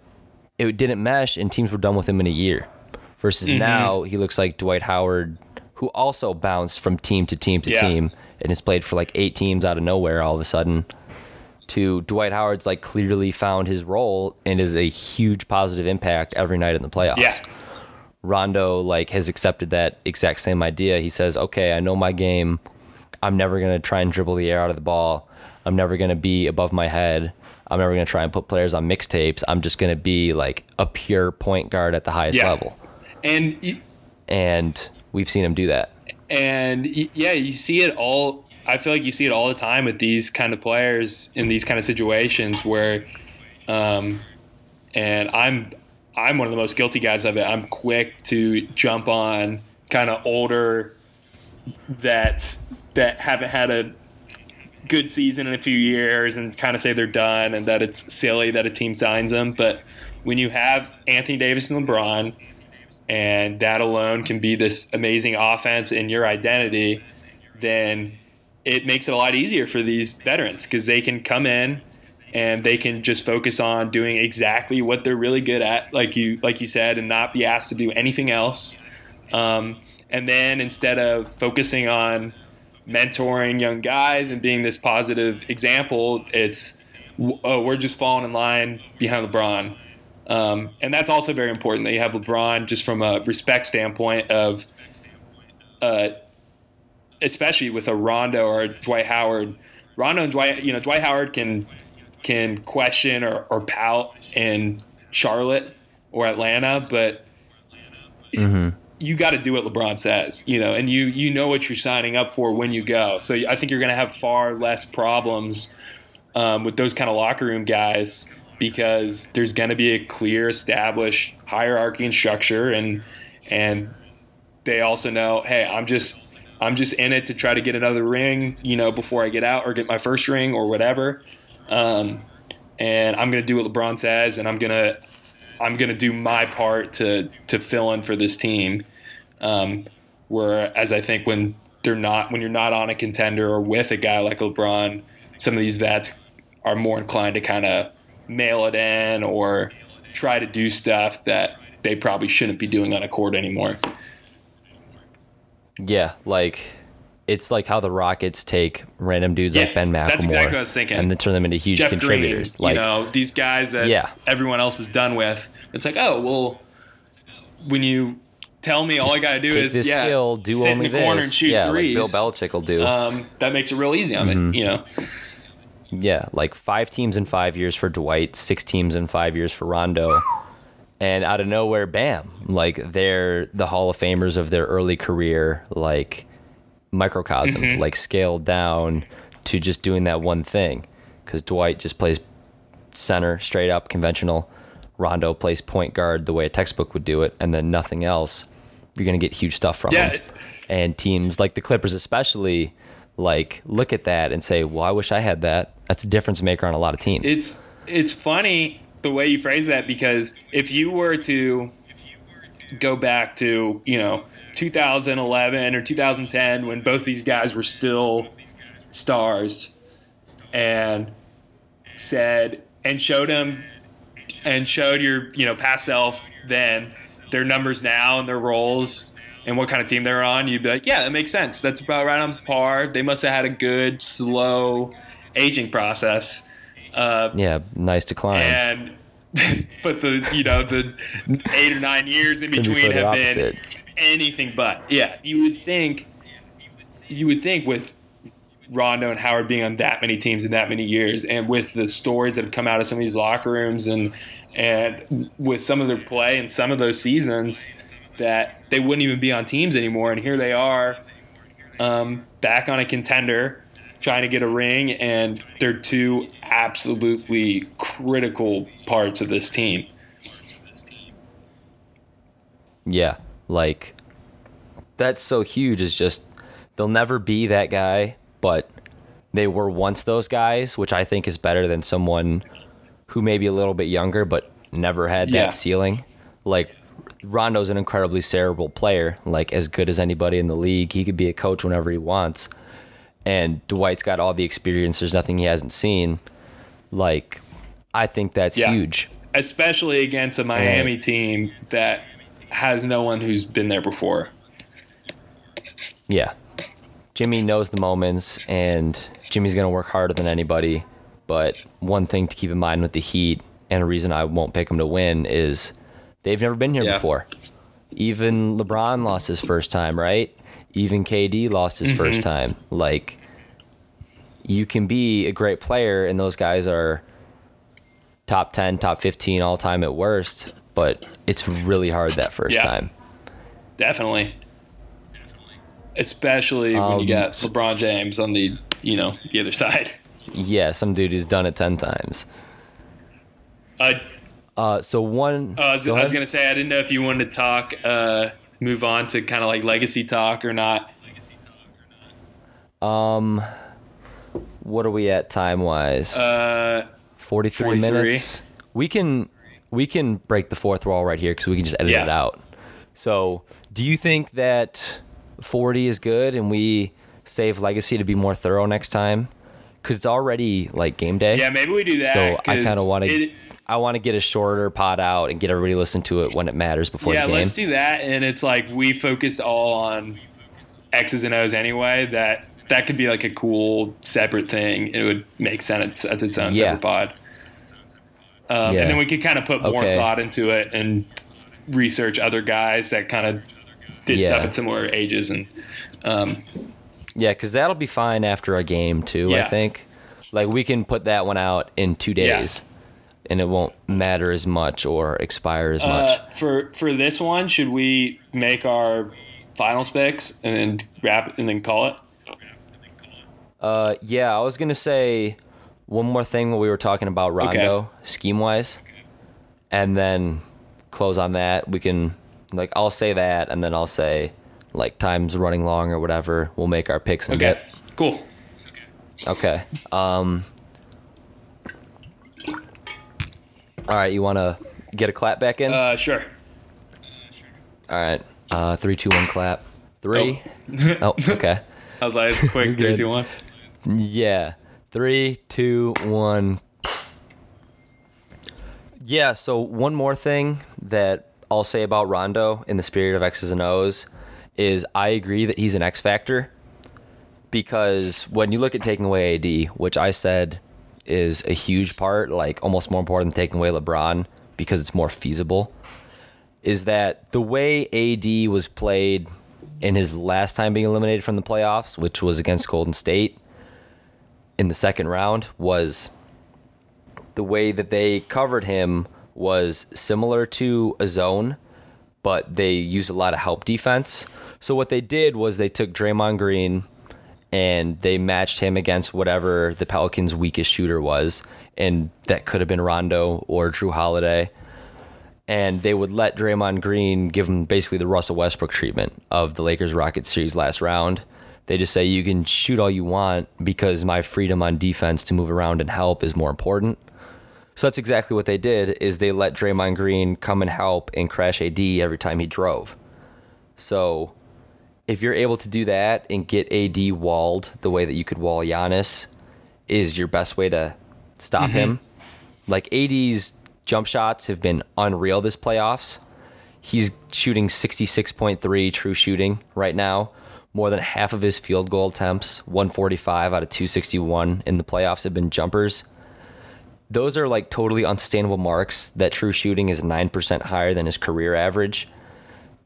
it didn't mesh and teams were done with him in a year. Versus mm-hmm. now, he looks like Dwight Howard, who also bounced from team to team to Yeah. team and has played for like eight teams out of nowhere all of a sudden. To Dwight Howard's like clearly found his role and is a huge positive impact every night in the playoffs. Yeah. Rondo like has accepted that exact same idea. He says, "Okay, I know my game. I'm never going to try and dribble the air out of the ball. I'm never going to be above my head. I'm never going to try and put players on mixtapes. I'm just going to be like a pure point guard at the highest Yeah. level." And y- And we've seen him do that. and y- yeah, you see it all. I feel like you see it all the time with these kind of players in these kind of situations where, um, and I'm I'm one of the most guilty guys of it. I'm quick to jump on kind of older that that haven't had a good season in a few years and kind of say they're done and that it's silly that a team signs them. But when you have Anthony Davis and LeBron, and that alone can be this amazing offense in your identity, then it makes it a lot easier for these veterans because they can come in and they can just focus on doing exactly what they're really good at, like you like you said, and not be asked to do anything else. Um, and then instead of focusing on mentoring young guys and being this positive example, it's oh we're just falling in line behind LeBron. Um, and that's also very important that you have LeBron just from a respect standpoint of, uh, especially with a Rondo or a Dwight Howard. Rondo and Dwight, you know, Dwight Howard can can question or, or pout in Charlotte or Atlanta, but you got to do what LeBron says, you know, and you you know what you're signing up for when you go. So I think you're going to have far less problems um, with those kind of locker room guys because there's going to be a clear, established hierarchy and structure, and and they also know, hey, I'm just I'm just in it to try to get another ring, you know, before I get out or get my first ring or whatever. Um, and I'm to do what LeBron says, and I'm to I'm to do my part to to fill in for this team. Um, whereas I think when they're not when you're not on a contender or with a guy like LeBron, some of these vets are more inclined to kind of mail it in or try to do stuff that they probably shouldn't be doing on a court anymore. Yeah, like it's like how the Rockets take random dudes like Ben McLemore that's exactly what I was thinking. and then turn them into huge Jeff contributors. Green, like you know, these guys that Yeah. everyone else is done with. It's like, oh well, when you tell me all I got to do is this yeah, skill, do sit only in the corner and shoot yeah, threes. like Bill Belichick will do. Um, that makes it real easy on Mm-hmm. me, you know. Yeah, like five teams in five years for Dwight, six teams in five years for Rondo. and out of nowhere, bam! Like they're the Hall of Famers of their early career, like microcosm, Mm-hmm. like scaled down to just doing that one thing. Because Dwight just plays center, straight up, conventional. Rondo plays point guard the way a textbook would do it, and then nothing else. You're gonna get huge stuff from Yeah. him. And teams like the Clippers, especially, like look at that and say, "Well, I wish I had that." That's a difference maker on a lot of teams. It's it's funny the way you phrase that because if you were to go back to you know 2011 or 2010 when both these guys were still stars and said and showed them and showed your you know past self then their numbers now and their roles and what kind of team they're on you'd be like yeah that makes sense that's about right on par they must have had a good slow aging process uh, yeah, nice decline. and <laughs> but the you know the eight or nine years in be between have opposite. been anything but. Yeah you would think you would think with Rondo and Howard being on that many teams in that many years and with the stories that have come out of some of these locker rooms and and with some of their play in some of those seasons that they wouldn't even be on teams anymore. And here they are um, back on a contender trying to get a ring, and they're two absolutely critical parts of this team. Yeah, like that's so huge. Is just they'll never be that guy, but they were once those guys, which I think is better than someone who may be a little bit younger but never had that Yeah. ceiling. Like Rondo's an incredibly cerebral player, like as good as anybody in the league. He could be a coach whenever he wants. And Dwight's got all the experience. There's nothing he hasn't seen. Like, I think that's Yeah. huge. Especially against a Miami team that has no one who's been there before. Yeah. Jimmy knows the moments, and Jimmy's going to work harder than anybody. But one thing to keep in mind with the Heat, and a reason I won't pick them to win, is they've never been here Yeah. before. Even LeBron lost his first time, right? Even KD lost his Mm-hmm. first time. Like, you can be a great player, and those guys are top 10, top 15 all time at worst, but it's really hard that first Yeah. time. Definitely. Especially when Um, you got LeBron James on the you know the other <laughs> side. Yeah, some dude who's done it 10 times. Uh, Uh, so one. Uh, I, was, go I was gonna say I didn't know if you wanted to talk, uh, move on to kind of like legacy talk or not. Um, What are we at time wise? Uh, 43 43. minutes. We can we can break the fourth wall right here because we can just edit Yeah. it out. So, do you think that 40 is good and we save legacy to be more thorough next time? Because it's already like game day. yeah, maybe we do that. So I kind of want to. I want to get a shorter pod out and get everybody to listen to it when it matters before Yeah, the game. Yeah, let's do that. And it's like we focus all on X's and O's anyway. That that could be like a cool separate thing. It would make sense as its own Yeah. separate pod. Um, Yeah. And then we could kind of put more Okay. thought into it and research other guys that kind of did Yeah. stuff at similar ages and um, Yeah, because that'll be fine after a game too. I think, like we can put that one out in two Yeah. days, and it won't matter as much or expire as much. Uh, for for this one, should we make our finals picks and then wrap it and then call it? Uh, yeah, I was gonna say one more thing when we were talking about Rondo Okay. scheme wise, and then close on that. We can like I'll say that, and then I'll say like time's running long or whatever. We'll make our picks and Okay, cool. get okay. Um. All right, you want to get a clap back in? Uh, sure. All right. Uh, three, two, one, clap. Three. Oh, <laughs> okay. I was like, quick. <laughs> Three, good. two, one. Yeah. Three, two, one. Yeah, so one more thing that I'll say about Rondo in the spirit of X's and O's is I agree that he's an X factor because when you look at taking away AD, which I said is a huge part, like almost more important than taking away LeBron because it's more feasible, is that the way AD was played in his last time being eliminated from the playoffs, which was against Golden State in the second round, was the way that they covered him was similar to a zone, but they used a lot of help defense. So what they did was they took Draymond Green and they matched him against whatever the Pelicans' weakest shooter was, and that could have been Rondo or Jrue Holiday. And they would let Draymond Green give him basically the Russell Westbrook treatment of the Lakers Rockets series last round. They just say you can shoot all you want because my freedom on defense to move around and help is more important. So that's exactly what they did is they let Draymond Green come and help and crash AD every time he drove. So if you're able to do that and get AD walled the way that you could wall Giannis is your best way to stop mm-hmm. him. Like AD's jump shots have been unreal this playoffs. He's shooting 66.3 true shooting right now. More than half of his field goal attempts, 145 out of 261 in the playoffs have been jumpers. Those are like totally unsustainable marks that true shooting is 9% higher than his career average.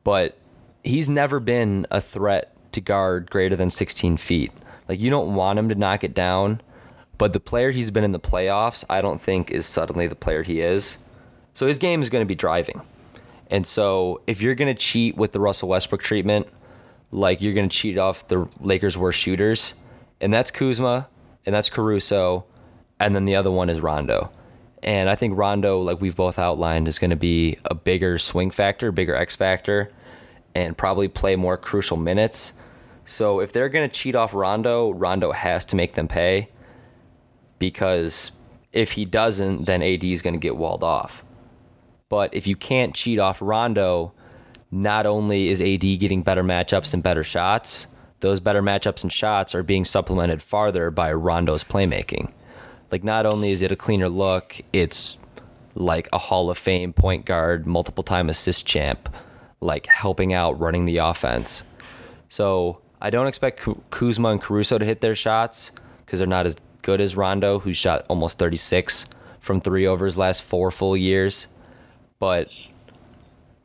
But he's never been a threat to guard greater than 16 feet. Like you don't want him to knock it down, but the player he's been in the playoffs, I don't think is suddenly the player he is. So his game is going to be driving. And so if you're going to cheat with the Russell Westbrook treatment, like you're going to cheat off the Lakers' worst shooters, and that's Kuzma, and that's Caruso, and then the other one is Rondo. And I think Rondo, like we've both outlined, is going to be a bigger swing factor, bigger X factor, and probably play more crucial minutes. So if they're going to cheat off Rondo, Rondo has to make them pay because if he doesn't, then AD is going to get walled off. But if you can't cheat off Rondo, not only is AD getting better matchups and better shots, those better matchups and shots are being supplemented farther by Rondo's playmaking. Like, not only is it a cleaner look, it's like a Hall of Fame point guard, multiple time assist champ, like helping out, running the offense. So I don't expect Kuzma and Caruso to hit their shots because they're not as good as Rondo, who shot almost 36 from three over his last four full years. But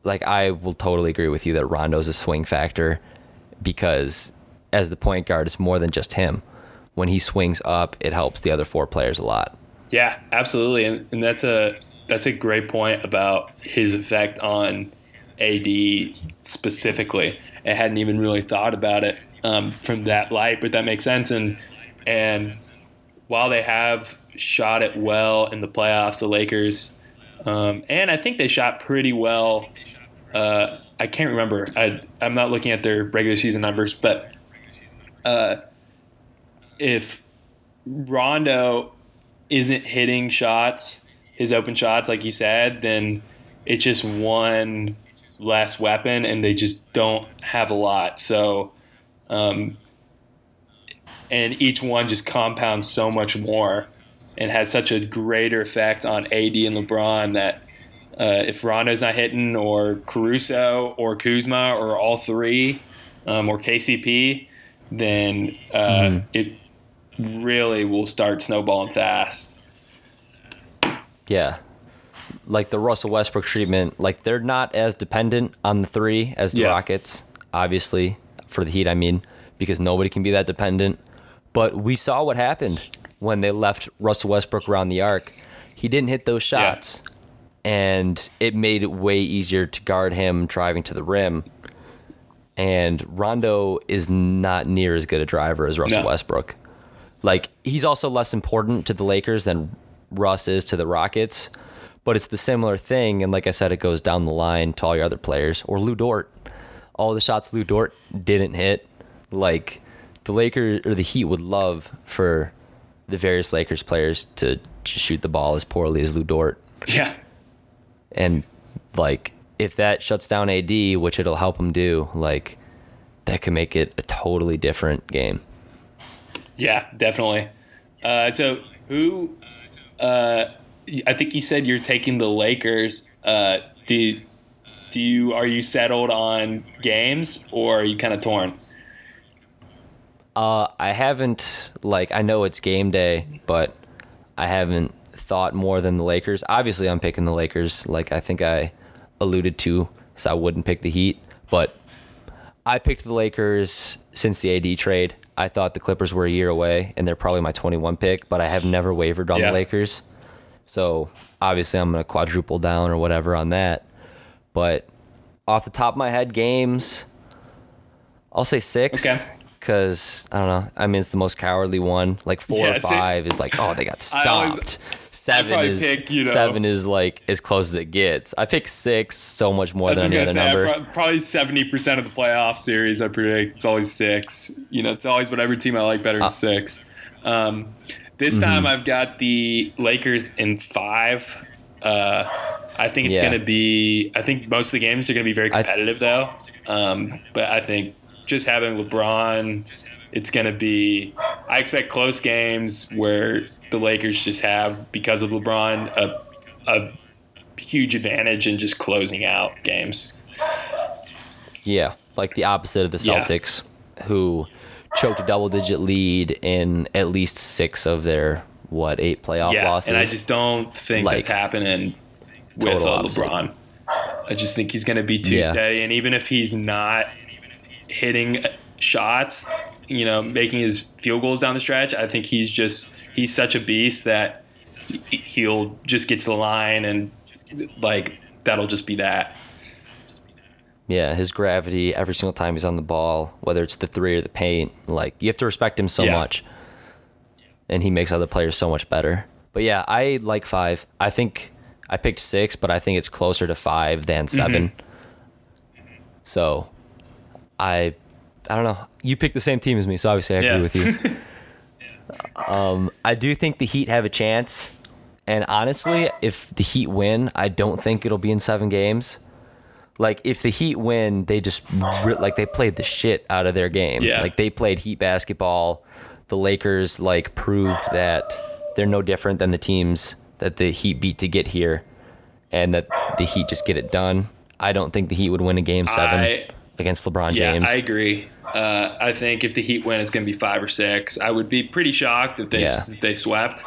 like I will totally agree with you that Rondo's a swing factor because as the point guard, it's more than just him. When he swings up, it helps the other four players a lot. Yeah, absolutely, and, and that's a that's a great point about his effect on AD specifically. I hadn't even really thought about it um, from that light, but that makes sense. And and while they have shot it well in the playoffs, the Lakers, um, and I think they shot pretty well. Uh, I can't remember. I, I'm not looking at their regular season numbers, but uh, if Rondo isn't hitting shots, his open shots, like you said, then it's just one less weapon, and they just don't have a lot. So, um, and each one just compounds so much more and has such a greater effect on AD and LeBron that uh, if Rondo's not hitting, or Caruso, or Kuzma, or all three, um, or KCP, then uh, mm. it really will start snowballing fast. Yeah. Like the Russell Westbrook treatment, like they're not as dependent on the three as the yeah. Rockets, obviously, for the Heat, I mean, because nobody can be that dependent. But we saw what happened when they left Russell Westbrook around the arc. He didn't hit those shots, yeah. And it made it way easier to guard him driving to the rim. And Rondo is not near as good a driver as Russell no. Westbrook. Like he's also less important to the Lakers than Russ is to the Rockets, but it's the similar thing. And like I said, it goes down the line to all your other players or Lu Dort. All the shots Lu Dort didn't hit, like the Lakers or the Heat would love for the various Lakers players to shoot the ball as poorly as Lu Dort. Yeah. And like if that shuts down AD, which it'll help him do, like that could make it a totally different game. Yeah, definitely. Uh, so who? Uh, I think you said you're taking the Lakers. Uh, do do you are you settled on games or are you kind of torn? Uh, I haven't like I know it's game day, but I haven't thought more than the Lakers. Obviously, I'm picking the Lakers. Like I think I alluded to, so I wouldn't pick the Heat, but I picked the Lakers since the AD trade. I thought the Clippers were a year away, and they're probably my 21 pick, but I have never wavered on yeah. the Lakers So obviously, I'm going to quadruple down or whatever on that. But off the top of my head, games, I'll say six. Okay. Because I don't know. I mean, it's the most cowardly one. Like four Yeah, or five is like, oh, they got <laughs> I always- stopped. Seven is pick, you know- seven is like as close as it gets. I pick six so much more than any other say, number. Pro- probably seventy percent of the playoff series. I predict it's always six. You know, it's always whatever team I like better Uh, than six. Um, this mm-hmm. time I've got the Lakers in five. Uh, I think it's Yeah. going to be. I think most of the games are going to be very competitive, though. Um, but I think just having LeBron, it's going to be. I expect close games where the Lakers just have because of LeBron a, a huge advantage in just closing out games. Yeah, like the opposite of the Yeah. Celtics, who choked a double-digit lead in at least six of their what eight playoff yeah, losses. and I just don't think Like, that's happening with uh. LeBron. I just think he's going to be too Yeah. steady, and even if he's not hitting shots, you know, making his field goals down the stretch, I think he's just he's such a beast that he- he'll just get to the line and like that'll just be that. yeah, his gravity every single time he's on the ball, whether it's the three or the paint, like you have to respect him so Yeah. much, and he makes other players so much better. But yeah, I like five. I think I picked six, but I think it's closer to five than mm-hmm. 7 So, I, I don't know. You picked the same team as me, so obviously I agree Yeah. with you. <laughs> um, I do think the Heat have a chance, and honestly, if the Heat win, I don't think it'll be in seven games. Like if the Heat win, they just re- like they played the shit out of their game. Yeah. Like they played Heat basketball. The Lakers like proved that they're no different than the teams that the Heat beat to get here, and that the Heat just get it done. I don't think the Heat would win a game seven I- against LeBron Yeah, James. I agree. Uh, I think if the Heat win, it's going to be five or six. I would be pretty shocked if they Yeah. if they swept.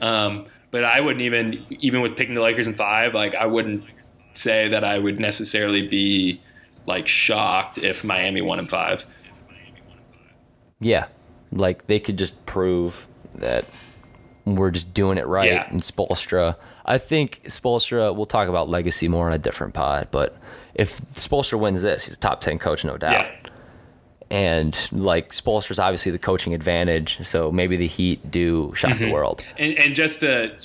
Um, but I wouldn't even even with picking the Lakers in five, like I wouldn't say that I would necessarily be like shocked if Miami won in five. Yeah, like they could just prove that we're just doing it right. Yeah. And Spoelstra, I think Spoelstra. We'll talk about legacy more on a different pod, but if Spoelstra wins this, he's a top ten coach, no doubt. Yeah. And like Spoelstra's obviously the coaching advantage, so maybe the Heat do shock Mm-hmm. the world. And, and just to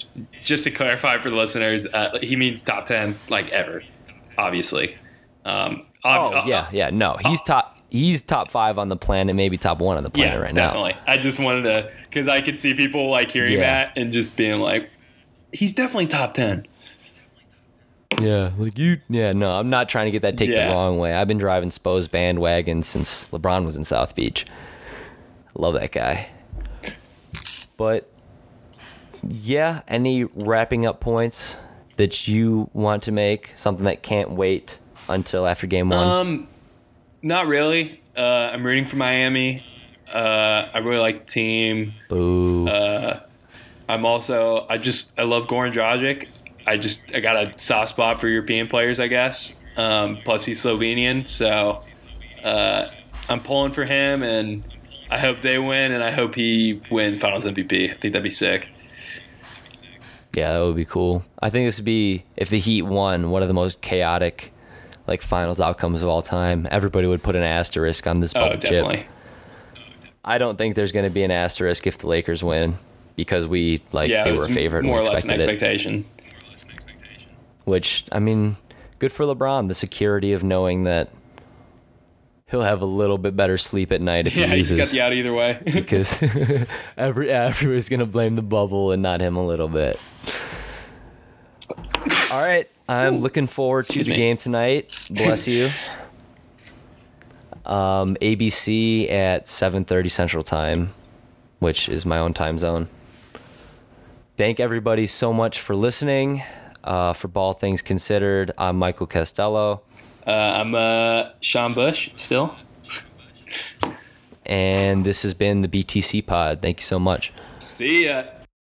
just to clarify for the listeners, uh, he means top ten like ever, obviously. Um, ob- Oh yeah, yeah. No, he's top. He's top five on the planet, maybe top one on the planet Yeah, right definitely. I just wanted to because I could see people like hearing Yeah. that and just being like, "He's definitely top 10. Yeah, like you. Yeah, no, I'm not trying to get that take Yeah. the wrong way. I've been driving Spo's bandwagon since LeBron was in South Beach. Love that guy. But yeah, any wrapping up points that you want to make? Something that can't wait until after game one. Um, not really. Uh, I'm rooting for Miami. Uh, I really like the team. Boo. Uh, I'm also I just I love Goran Dragic. I just I got a soft spot for European players, I guess. Um, plus he's Slovenian, so uh, I'm pulling for him, and I hope they win, and I hope he wins Finals MVP. I think that'd be sick. Yeah, that would be cool. I think this would be if the Heat won one of the most chaotic like finals outcomes of all time. Everybody would put an asterisk on this Oh, definitely. chip. I don't think there's going to be an asterisk if the Lakers win because we like Yeah, they were a favorite more or less an expectation. it. Which I mean, good for LeBron. The security of knowing that he'll have a little bit better sleep at night if Yeah, he he's loses. got the out either way. <laughs> because <laughs> every everybody's gonna blame the bubble and not him a little bit. All right, I'm looking forward Excuse to the me. game tonight. Bless you. <coughs> Um, ABC at 7:30 Central Time, which is my own time zone. Thank everybody so much for listening. Uh, for Ball Things Considered, I'm Michael Castello, uh, I'm uh, Sean Bush still. and this has been the BTC Pod. Thank you so much. See ya.